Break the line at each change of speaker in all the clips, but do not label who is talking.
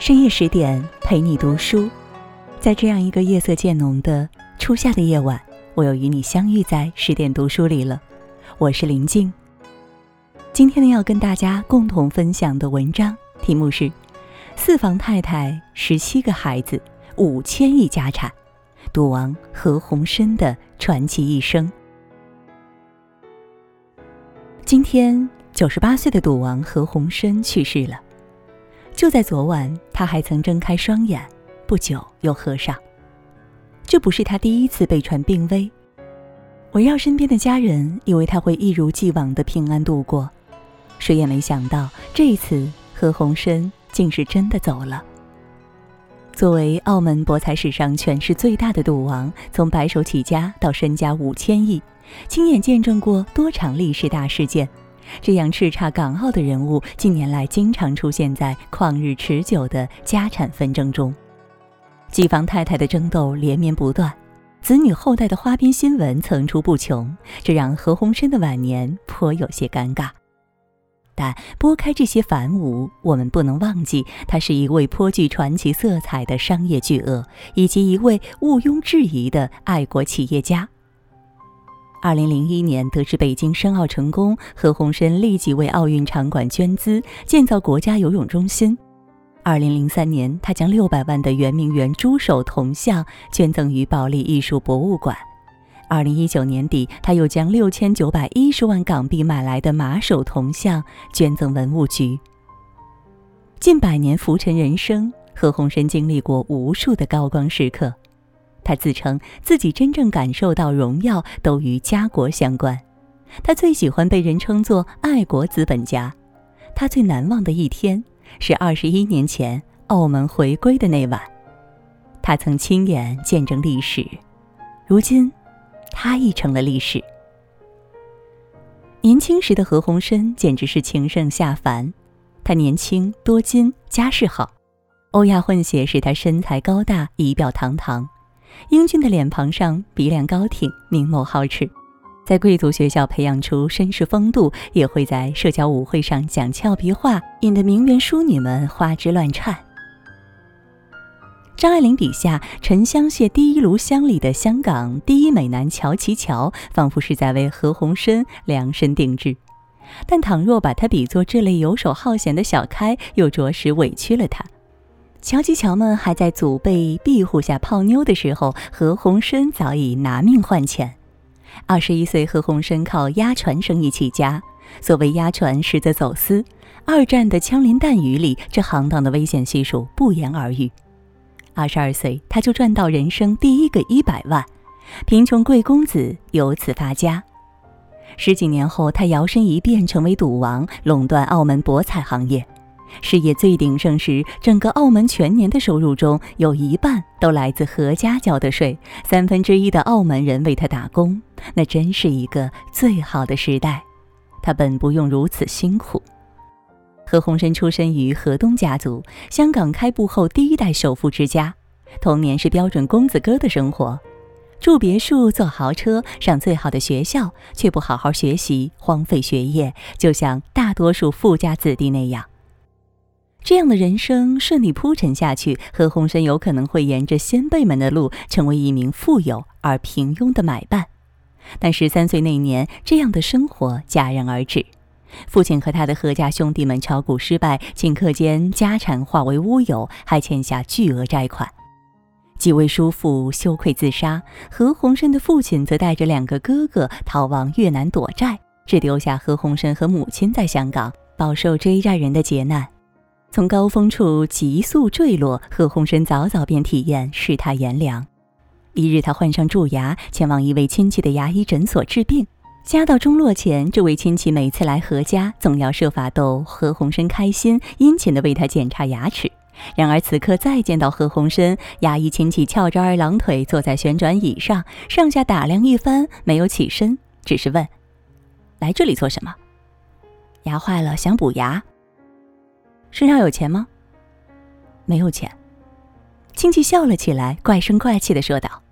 深夜十点陪你读书，在这样一个夜色渐浓的初夏的夜晚，我又与你相遇在十点读书里了。我是林静。今天呢，要跟大家共同分享的文章题目是《四房太太十七个孩子五千亿家产》，赌王何鸿燊的传奇一生。今天，九十八岁的赌王何鸿燊去世了。就在昨晚，他还曾睁开双眼，不久又合上。这不是他第一次被传病危。围绕身边的家人，以为他会一如既往的平安度过，谁也没想到，这一次何鸿燊竟是真的走了。作为澳门博彩史上权势最大的赌王，从白手起家到身家五千亿，亲眼见证过多场历史大事件。这样叱咤港澳的人物，近年来经常出现在旷日持久的家产纷争中，几房太太的争斗连绵不断，子女后代的花边新闻层出不穷，这让何鸿燊的晚年颇有些尴尬。但拨开这些繁芜，我们不能忘记，他是一位颇具传奇色彩的商业巨鳄，以及一位毋庸置疑的爱国企业家。二零零一年得知北京申奥成功，何鸿燊立即为奥运场馆捐资，建造国家游泳中心。二零零三年，他将六百万的圆明园猪首铜像捐赠于保利艺术博物馆。二零一九年底，他又将六千九百一十万港币买来的马首铜像捐赠文物局。近百年浮沉人生，何鸿燊经历过无数的高光时刻。他自称自己真正感受到荣耀都与家国相关，他最喜欢被人称作爱国资本家。他最难忘的一天是二十一年前澳门回归的那晚，他曾亲眼见证历史，如今，他亦成了历史。年轻时的何鸿燊简直是情圣下凡，他年轻多金，家世好，欧亚混血使他身材高大，仪表堂堂。英俊的脸庞上鼻梁高挺，明眸皓齿，在贵族学校培养出绅士风度，也会在社交舞会上讲俏皮话，引得名媛淑女们花枝乱颤。张爱玲笔下沉香屑第一炉香里的香港第一美男乔其乔，仿佛是在为何鸿燊量身定制，但倘若把他比作这类游手好闲的小开，又着实委屈了他。乔吉乔们还在祖辈庇护下泡妞的时候，何鸿燊早已拿命换钱。二十一岁，何鸿燊靠押船生意起家。所谓押船，实则走私。二战的枪林弹雨里，这行当的危险系数不言而喻。二十二岁，他就赚到人生第一个一百万，贫穷贵公子由此发家。十几年后，他摇身一变成为赌王，垄断澳门博彩行业。事业最鼎盛时，整个澳门全年的收入中有一半都来自何家交的税，三分之一的澳门人为他打工，那真是一个最好的时代。他本不用如此辛苦。何鸿燊出身于何东家族，香港开埠后第一代首富之家，童年是标准公子哥的生活，住别墅、坐豪车、上最好的学校，却不好好学习，荒废学业，就像大多数富家子弟那样。这样的人生顺利铺陈下去，何鸿燊有可能会沿着先辈们的路，成为一名富有而平庸的买办。但十三岁那年，这样的生活戛然而止。父亲和他的何家兄弟们炒股失败，顷刻间家产化为乌有，还欠下巨额债款。几位叔父羞愧自杀，何鸿燊的父亲则带着两个哥哥逃往越南躲债，只留下何鸿燊和母亲在香港饱受追债人的劫难。从高峰处急速坠落，何鸿燊早早便体验世态炎凉。一日，他换上蛀牙，前往一位亲戚的牙医诊所治病。家道中落前，这位亲戚每次来何家，总要设法逗何鸿燊开心，殷勤地为他检查牙齿。然而此刻再见到何鸿燊，牙医亲戚翘着二郎腿坐在旋转椅上，上下打量一番，没有起身，只是问：“来这里做什么？”“牙坏了，想补牙。”身上有钱吗？没有钱。亲戚笑了起来，怪声怪气的说道：“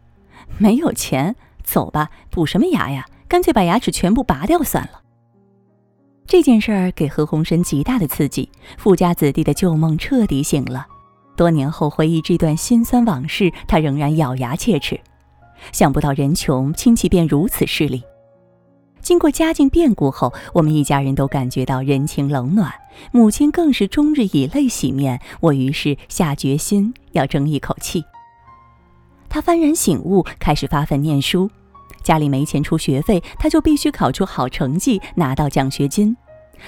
没有钱，走吧，补什么牙呀？干脆把牙齿全部拔掉算了。”这件事儿给何鸿燊极大的刺激，富家子弟的旧梦彻底醒了。多年后回忆这段辛酸往事，他仍然咬牙切齿。想不到人穷，亲戚便如此势利。经过家境变故后，我们一家人都感觉到人情冷暖，母亲更是终日以泪洗面。我于是下决心要争一口气。他幡然醒悟，开始发奋念书。家里没钱出学费，他就必须考出好成绩，拿到奖学金。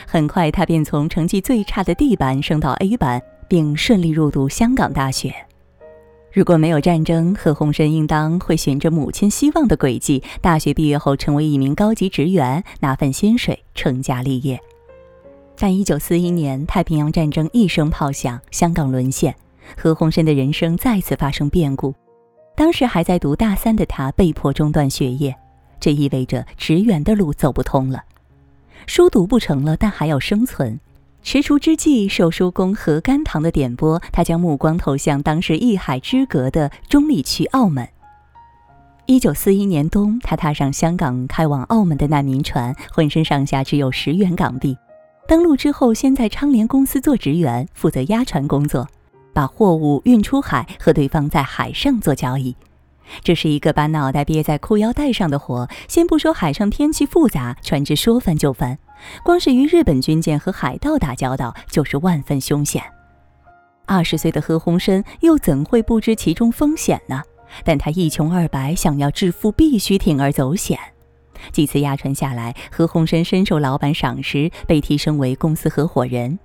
很快，他便从成绩最差的 D 班升到 A 班，并顺利入读香港大学。如果没有战争，何鸿燊应当会循着母亲希望的轨迹，大学毕业后成为一名高级职员，拿份薪水，成家立业。但一九四一年，太平洋战争一声炮响，香港沦陷，何鸿燊的人生再次发生变故。当时还在读大三的他被迫中断学业，这意味着职员的路走不通了。书读不成了，但还要生存。踟蹰之际，受叔公何甘棠的点拨，他将目光投向当时一海之隔的中立区澳门。一九四一年冬，他踏上香港开往澳门的难民船，浑身上下只有十元港币。登陆之后，先在昌联公司做职员，负责押船工作，把货物运出海，和对方在海上做交易。这是一个把脑袋别在裤腰带上的活。先不说海上天气复杂，船只说翻就翻。光是与日本军舰和海盗打交道，就是万分凶险。二十岁的何鸿燊又怎会不知其中风险呢？但他一穷二白，想要致富，必须铤而走险。几次押船下来，何鸿燊深受老板赏识，被提升为公司合伙人。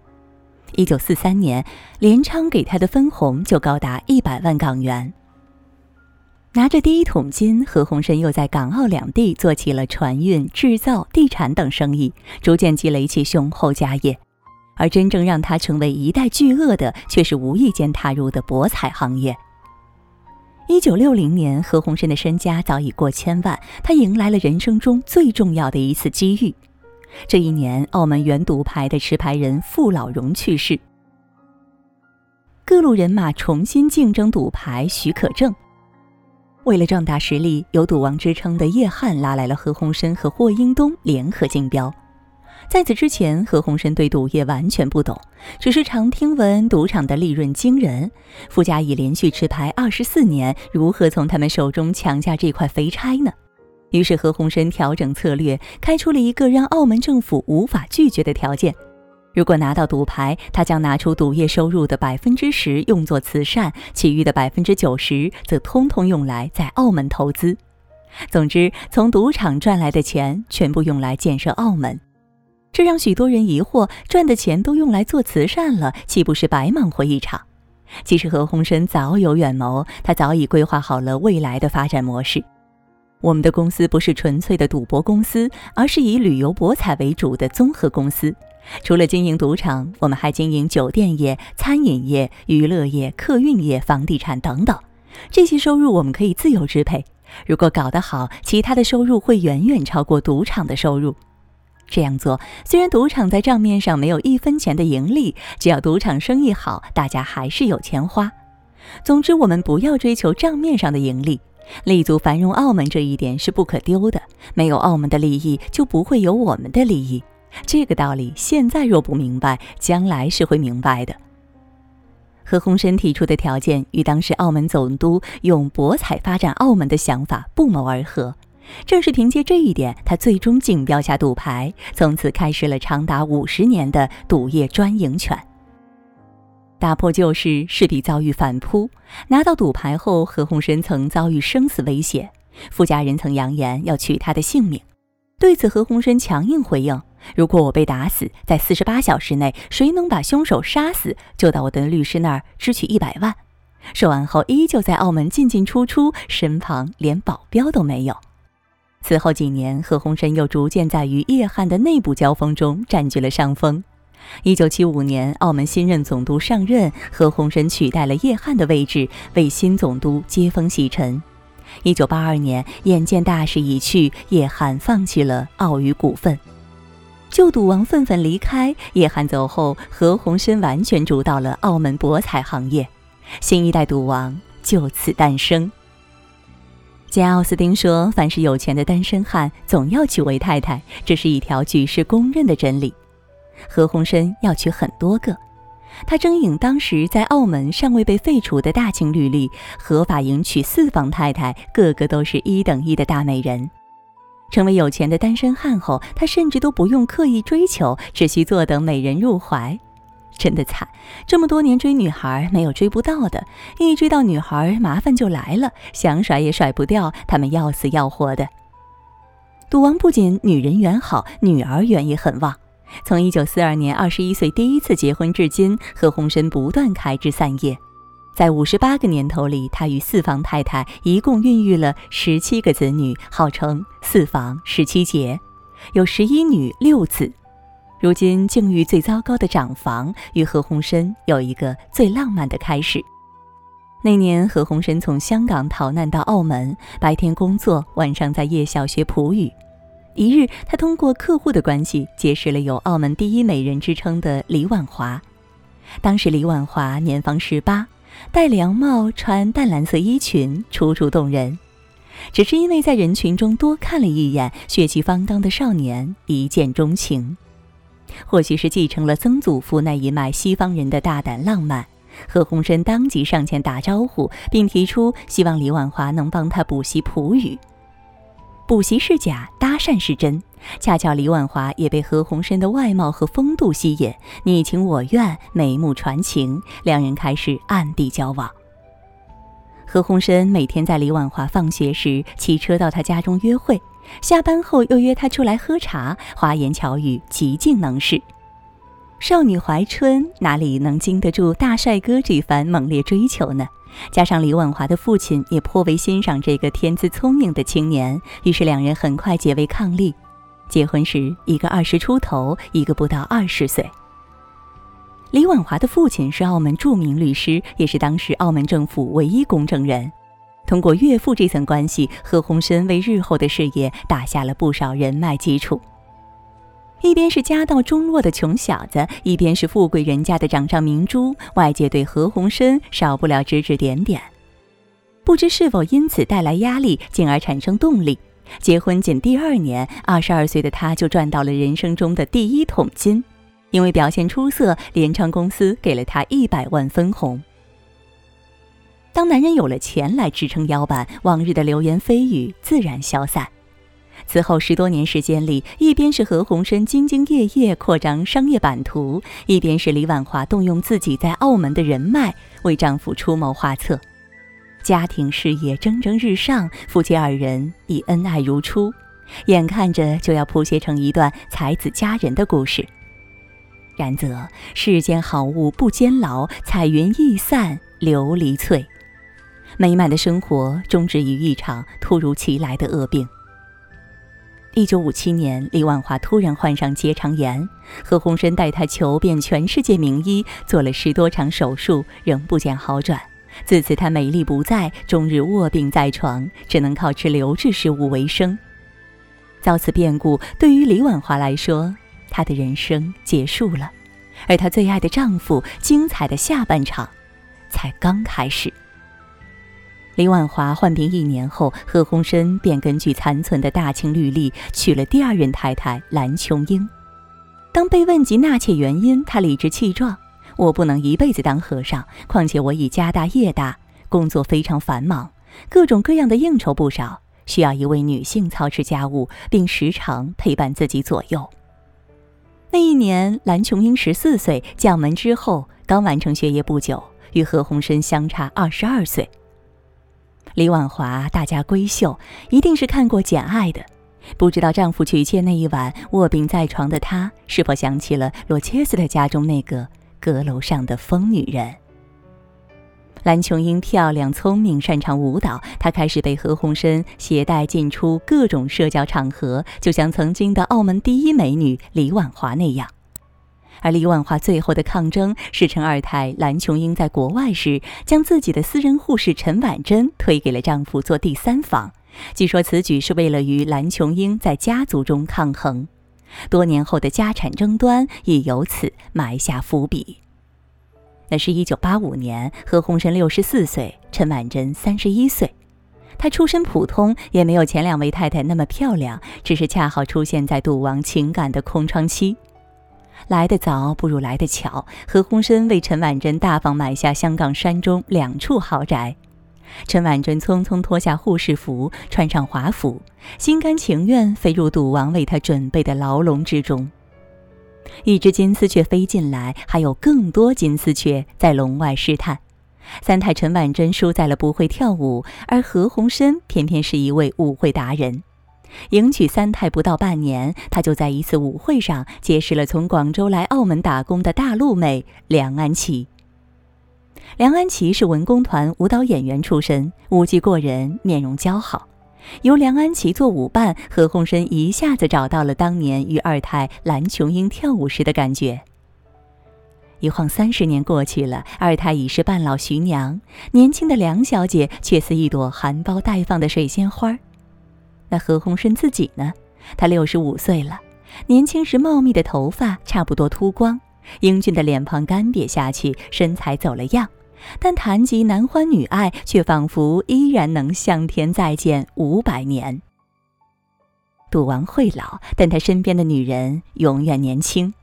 一九四三年，联昌给他的分红就高达一百万港元。拿着第一桶金，何鸿燊又在港澳两地做起了船运、制造、地产等生意，逐渐积累起雄厚家业。而真正让他成为一代巨鳄的，却是无意间踏入的博彩行业。一九六零年，何鸿燊的身家早已过千万，他迎来了人生中最重要的一次机遇。这一年，澳门原赌牌的持牌人傅老荣去世，各路人马重新竞争赌牌许可证。为了壮大实力，有“赌王”之称的叶汉拉来了何鸿燊和霍英东联合竞标。在此之前，何鸿燊对赌业完全不懂，只是常听闻赌场的利润惊人。傅家已连续持牌二十四年，如何从他们手中抢下这块肥差呢？于是何鸿燊调整策略，开出了一个让澳门政府无法拒绝的条件。如果拿到赌牌，他将拿出赌业收入的百分之十用作慈善，其余的百分之九十则通通用来在澳门投资。总之，从赌场赚来的钱全部用来建设澳门，这让许多人疑惑：赚的钱都用来做慈善了，岂不是白忙活一场？其实何鸿燊早有远谋，他早已规划好了未来的发展模式。我们的公司不是纯粹的赌博公司，而是以旅游博彩为主的综合公司。除了经营赌场，我们还经营酒店业、餐饮业、娱乐业、客运业、房地产等等。这些收入我们可以自由支配。如果搞得好，其他的收入会远远超过赌场的收入。这样做，虽然赌场在账面上没有一分钱的盈利，只要赌场生意好，大家还是有钱花。总之，我们不要追求账面上的盈利，立足繁荣澳门这一点是不可丢的。没有澳门的利益，就不会有我们的利益。这个道理现在若不明白，将来是会明白的。何鸿燊提出的条件与当时澳门总督用博彩发展澳门的想法不谋而合，正是凭借这一点，他最终竞标下赌牌，从此开始了长达五十年的赌业专营权。打破旧事势必遭遇反扑，拿到赌牌后，何鸿燊曾遭遇生死威胁，傅家人曾扬言要取他的性命。对此，何鸿燊强硬回应。如果我被打死，在四十八小时内，谁能把凶手杀死，就到我的律师那儿支取一百万。说完后，依旧在澳门进进出出，身旁连保镖都没有。此后几年，何鸿燊又逐渐在与叶汉的内部交锋中占据了上风。一九七五年，澳门新任总督上任，何鸿燊取代了叶汉的位置，为新总督接风洗尘。一九八二年，眼见大势已去，叶汉放弃了澳娱股份。旧赌王愤愤离开，叶汉走后，何鸿燊完全主导了澳门博彩行业，新一代赌王就此诞生。简·奥斯汀说：“凡是有钱的单身汉，总要娶为太太，这是一条举世公认的真理。”何鸿燊要娶很多个，他征引当时在澳门尚未被废除的大清律例，合法迎娶四房太太，个个都是一等一的大美人。成为有钱的单身汉后，他甚至都不用刻意追求，只需坐等美人入怀。真的惨，这么多年追女孩没有追不到的，一追到女孩麻烦就来了，想甩也甩不掉，他们要死要活的。赌王不仅女人缘好，女儿缘也很旺。从一九四二年二十一岁第一次结婚至今，何鸿燊不断开枝散叶，在五十八个年头里，他与四房太太一共孕育了十七个子女，号称四房十七杰，有十一女六子。如今境遇最糟糕的长房与何鸿燊有一个最浪漫的开始。那年，何鸿燊从香港逃难到澳门，白天工作，晚上在夜校学葡语。一日，他通过客户的关系结识了有“澳门第一美人”之称的李婉华。当时李婉华年方十八，戴凉帽，穿淡蓝色衣裙，楚楚动人。只是因为在人群中多看了一眼，血气方刚的少年一见钟情。或许是继承了曾祖父那一脉西方人的大胆浪漫，何鸿燊当即上前打招呼，并提出希望李婉华能帮他补习葡语。补习是假，搭讪是真。恰巧李婉华也被何鸿燊的外貌和风度吸引，你情我愿，眉目传情，两人开始暗地交往。何鸿燊每天在李婉华放学时骑车到他家中约会，下班后又约她出来喝茶，花言巧语，极尽能事。少女怀春，哪里能经得住大帅哥这番猛烈追求呢？加上李婉华的父亲也颇为欣赏这个天资聪颖的青年，于是两人很快结为伉俪。结婚时，一个二十出头，一个不到二十岁。李婉华的父亲是澳门著名律师，也是当时澳门政府唯一公证人。通过岳父这层关系，何鸿燊为日后的事业打下了不少人脉基础。一边是家道中落的穷小子，一边是富贵人家的掌上明珠，外界对何鸿燊少不了指指点点。不知是否因此带来压力，进而产生动力。结婚仅第二年，二十二岁的他就赚到了人生中的第一桶金，因为表现出色，联昌公司给了他一百万分红。当男人有了钱来支撑腰板，往日的流言蜚语自然消散。此后十多年时间里，一边是何鸿燊兢兢业业扩张商业版图，一边是李婉华动用自己在澳门的人脉为丈夫出谋划策，家庭事业蒸蒸日上，夫妻二人已恩爱如初，眼看着就要谱写成一段才子佳人的故事。然则世间好物不坚牢，彩云易散琉璃脆，美满的生活终止于一场突如其来的恶病。一九五七年，李万华突然患上结肠炎，何鸿燊带她求遍全世界名医，做了十多场手术，仍不见好转。自此，她美丽不在，终日卧病在床，只能靠吃流质食物为生。遭此变故，对于李婉华来说，她的人生结束了，而她最爱的丈夫，精彩的下半场，才刚开始。李婉华患病一年后，何鸿燊便根据残存的大清律例娶了第二任太太蓝琼英。当被问及纳妾原因，他理直气壮：“我不能一辈子当和尚，况且我已家大业大，工作非常繁忙，各种各样的应酬不少，需要一位女性操持家务，并时常陪伴自己左右。”那一年，蓝琼英十四岁，将门之后刚完成学业不久，与何鸿燊相差二十二岁。李婉华大家闺秀，一定是看过《简爱》的。不知道丈夫娶妾那一晚卧病在床的她，是否想起了罗切斯特家中那个阁楼上的疯女人？蓝琼英漂亮、聪明、擅长舞蹈，她开始被何鸿燊携带进出各种社交场合，就像曾经的澳门第一美女李婉华那样。而李婉华最后的抗争是陈二太蓝琼英在国外时，将自己的私人护士陈婉珍推给了丈夫做第三房。据说此举是为了与蓝琼英在家族中抗衡。多年后的家产争端也由此埋下伏笔。那是一九八五年，何鸿燊六十四岁，陈婉珍三十一岁。她出身普通，也没有前两位太太那么漂亮，只是恰好出现在赌王情感的空窗期。来得早不如来得巧，何鸿燊为陈婉珍大方买下香港山中两处豪宅。陈婉珍匆匆脱下护士服，穿上华服，心甘情愿飞入赌王为她准备的牢笼之中。一只金丝雀飞进来，还有更多金丝雀在笼外试探。三太陈婉珍输在了不会跳舞，而何鸿燊偏偏是一位舞会达人。迎娶三太不到半年，他就在一次舞会上结识了从广州来澳门打工的大陆妹梁安琪。梁安琪是文工团舞蹈演员出身，舞技过人，面容姣好。由梁安琪做舞伴，何鸿燊一下子找到了当年与二太蓝琼英跳舞时的感觉。一晃三十年过去了，二太已是半老徐娘，年轻的梁小姐却似一朵含苞待放的水仙花。那何鸿燊自己呢？他六十五岁了，年轻时茂密的头发差不多秃光，英俊的脸庞干瘪下去，身材走了样。但谈及男欢女爱，却仿佛依然能向天再见五百年。赌王会老，但他身边的女人永远年轻。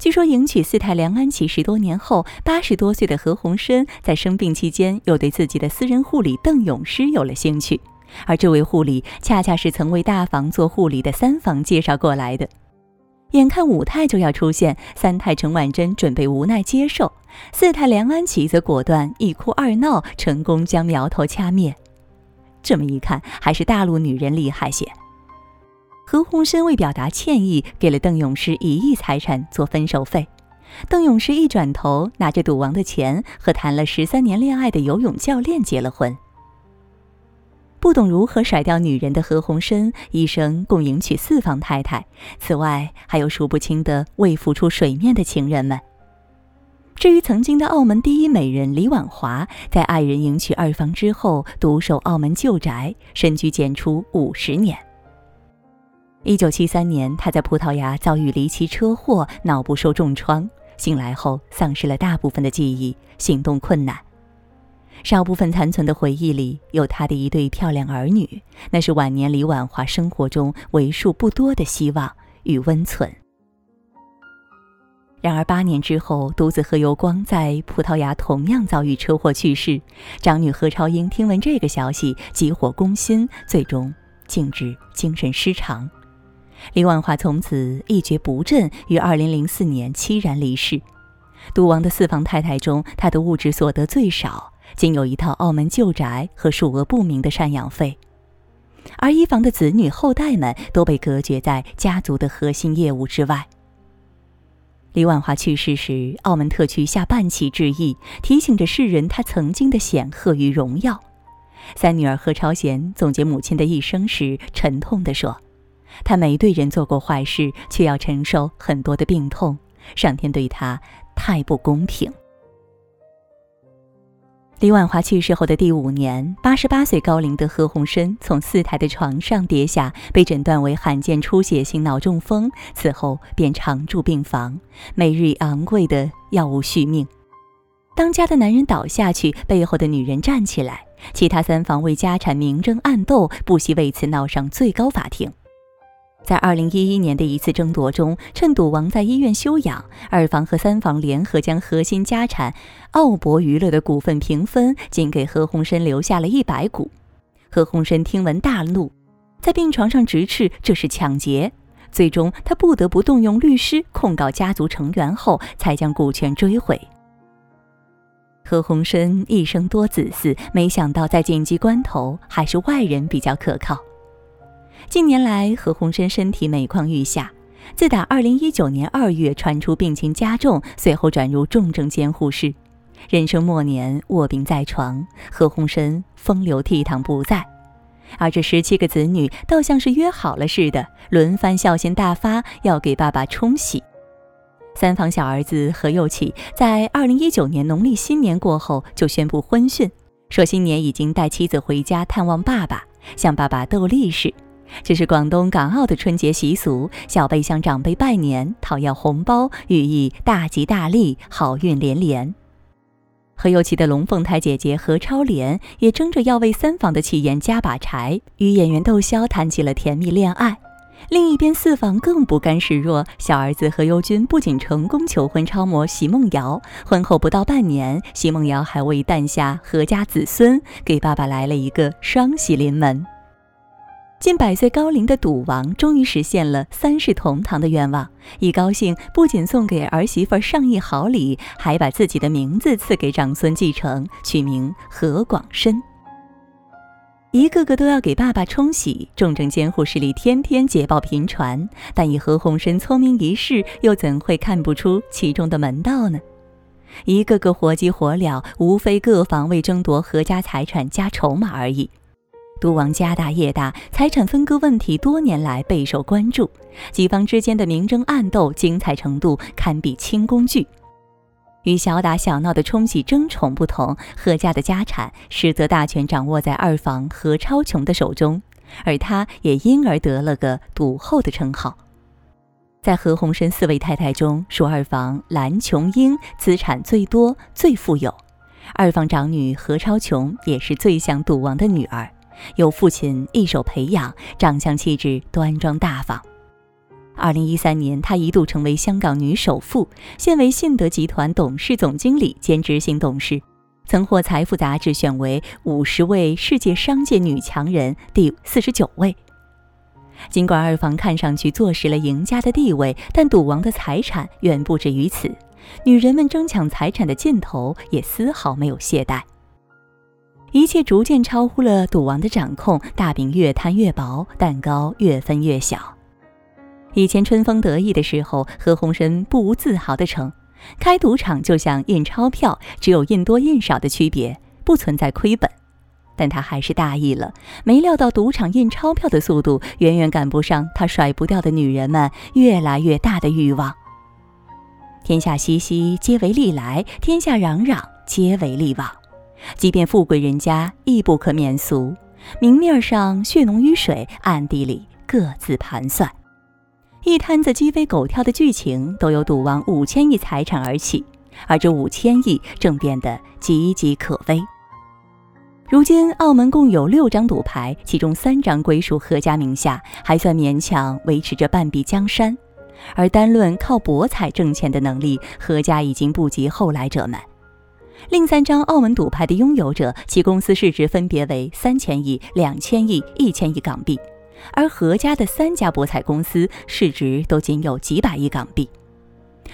据说迎娶四太梁安琪十多年后，八十多岁的何鸿燊在生病期间，又对自己的私人护理邓永诗有了兴趣，而这位护理恰恰是曾为大房做护理的三房介绍过来的。眼看五太就要出现，三太陈婉珍准备无奈接受，四太梁安琪则果断一哭二闹，成功将苗头掐灭。这么一看，还是大陆女人厉害些。何鸿燊为表达歉意，给了邓永诗一亿财产做分手费。邓永诗一转头，拿着赌王的钱，和谈了十三年恋爱的游泳教练结了婚。不懂如何甩掉女人的何鸿燊，一生共迎娶四房太太，此外还有数不清的未浮出水面的情人们。至于曾经的澳门第一美人李婉华，在爱人迎娶二房之后，独守澳门旧宅，深居简出五十年。一九七三年，她在葡萄牙遭遇离奇车祸，脑部受重创，醒来后丧失了大部分的记忆，行动困难。少部分残存的回忆里，有他的一对漂亮儿女，那是晚年李婉华生活中为数不多的希望与温存。然而八年之后，独子何猷光在葡萄牙同样遭遇车祸去世，长女何超英听闻这个消息，急火攻心，最终竟致精神失常。李婉华从此一蹶不振，于二零零四年凄然离世。赌王的四房太太中，她的物质所得最少。仅有一套澳门旧宅和数额不明的赡养费，而一房的子女后代们都被隔绝在家族的核心业务之外。李婉华去世时，澳门特区下半旗致意，提醒着世人她曾经的显赫与荣耀。三女儿何超贤总结母亲的一生时，沉痛地说：“她没对人做过坏事，却要承受很多的病痛，上天对她太不公平。”李婉华去世后的第五年，八十八岁高龄的何鸿燊从四台的床上跌下，被诊断为罕见出血性脑中风，此后便常住病房，每日昂贵的药物续命。当家的男人倒下去，背后的女人站起来，其他三房为家产明争暗斗，不惜为此闹上最高法庭。在二零一一年的一次争夺中，趁赌王在医院休养，二房和三房联合将核心家产奥博娱乐的股份平分，仅给何鸿燊留下了一百股。何鸿燊听闻大怒，在病床上直斥这是抢劫。最终，他不得不动用律师控告家族成员后，才将股权追回。何鸿燊一生多子嗣，没想到在紧急关头，还是外人比较可靠。近年来，何鸿燊身体每况愈下。自打2019年2月传出病情加重，随后转入重症监护室，人生末年卧病在床，何鸿燊风流倜傥不在。而这十七个子女倒像是约好了似的，轮番孝心大发，要给爸爸冲喜。三房小儿子何佑启在2019年农历新年过后就宣布婚讯，说新年已经带妻子回家探望爸爸，向爸爸斗利是。这是广东港澳的春节习俗，小辈向长辈拜年，讨要红包，寓意大吉大利、好运连连。何猷启的龙凤胎姐姐何超莲也争着要为三房的气焰加把柴，与演员窦骁谈起了甜蜜恋爱。另一边，四房更不甘示弱，小儿子何猷君不仅成功求婚超模席梦瑶，婚后不到半年，席梦瑶还为诞下何家子孙，给爸爸来了一个双喜临门。近百岁高龄的赌王终于实现了三世同堂的愿望，一高兴不仅送给儿媳妇上亿好礼，还把自己的名字赐给长孙继承，取名何广深。一个个都要给爸爸冲喜，重症监护室里天天捷报频传。但以何鸿燊聪明一世，又怎会看不出其中的门道呢？一个个火急火燎，无非各方为争夺何家财产加筹码而已。赌王家大业大，财产分割问题多年来备受关注，几方之间的明争暗斗，精彩程度堪比清宫剧。与小打小闹的冲喜争宠不同，何家的家产实则大权掌握在二房何超琼的手中，而他也因而得了个“赌后”的称号。在何鸿燊四位太太中，属二房蓝琼英资产最多、最富有，二房长女何超琼也是最像赌王的女儿，由父亲一手培养，长相气质端庄大方。二零一三年，她一度成为香港女首富，现为信德集团董事总经理兼执行董事，曾获《财富》杂志选为五十位世界商界女强人第四十九位。尽管二房看上去坐实了赢家的地位，但赌王的财产远不止于此，女人们争抢财产的劲头也丝毫没有懈怠，一切逐渐超乎了赌王的掌控，大饼越摊越薄，蛋糕越分越小。以前春风得意的时候，何鸿燊不无自豪地称：“开赌场就像印钞票，只有印多印少的区别，不存在亏本。”但他还是大意了，没料到赌场印钞票的速度远远赶不上他甩不掉的女人们越来越大的欲望。天下熙熙，皆为利来；天下攘攘，皆为利往。即便富贵人家，亦不可免俗。明面上血浓于水，暗地里各自盘算。一摊子鸡飞狗跳的剧情都由赌王五千亿财产而起，而这五千亿正变得岌岌可危。如今澳门共有六张赌牌，其中三张归属何家名下，还算勉强维持着半壁江山。而单论靠博彩挣钱的能力，何家已经不及后来者们。另三张澳门赌牌的拥有者，其公司市值分别为三千亿、两千亿、一千亿港币。而何家的三家博彩公司市值都仅有几百亿港币，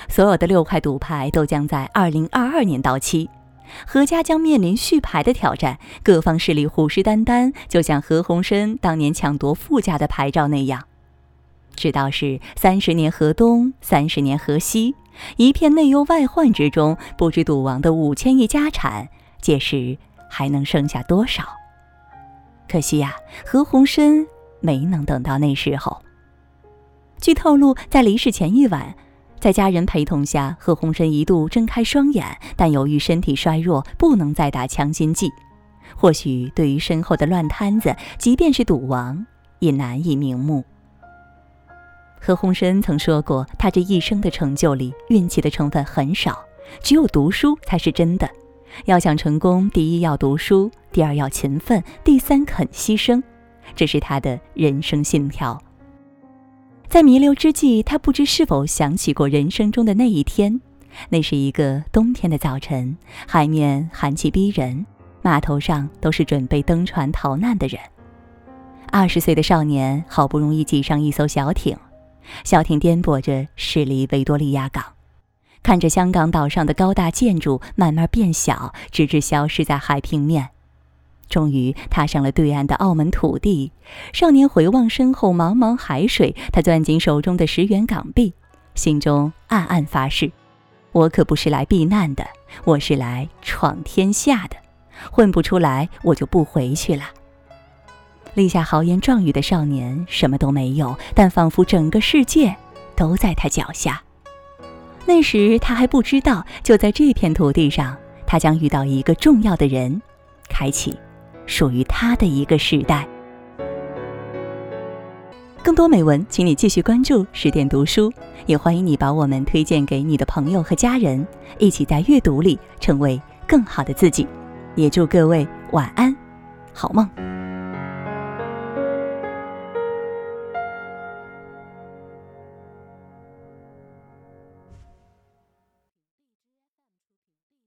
所有的六块赌牌都将在二零二二年到期，何家将面临续牌的挑战，各方势力虎视眈眈，就像何鸿燊当年抢夺富家的牌照那样。直到是三十年河东，三十年河西，一片内忧外患之中，不知赌王的五千亿家产，届时还能剩下多少？可惜呀，何鸿燊。没能等到那时候。据透露，在离世前一晚，在家人陪同下，何鸿燊一度睁开双眼，但由于身体衰弱，不能再打强心剂。或许对于身后的乱摊子，即便是赌王，也难以瞑目。何鸿燊曾说过，他这一生的成就里，运气的成分很少，只有读书才是真的。要想成功，第一要读书，第二要勤奋，第三肯牺牲。这是他的人生信条。在弥留之际，他不知是否想起过人生中的那一天。那是一个冬天的早晨，海面寒气逼人，码头上都是准备登船逃难的人。二十岁的少年好不容易挤上一艘小艇，小艇颠簸着驶离维多利亚港，看着香港岛上的高大建筑慢慢变小，直至消失在海平面。终于踏上了对岸的澳门土地，少年回望身后茫茫海水，他攥紧手中的十元港币，心中暗暗发誓：我可不是来避难的，我是来闯天下的，混不出来我就不回去了。立下豪言壮语的少年什么都没有，但仿佛整个世界都在他脚下。那时他还不知道，就在这片土地上，他将遇到一个重要的人，开启。属于他的一个时代。更多美文，请你继续关注十点读书，也欢迎你把我们推荐给你的朋友和家人，一起在阅读里成为更好的自己。也祝各位晚安，好梦。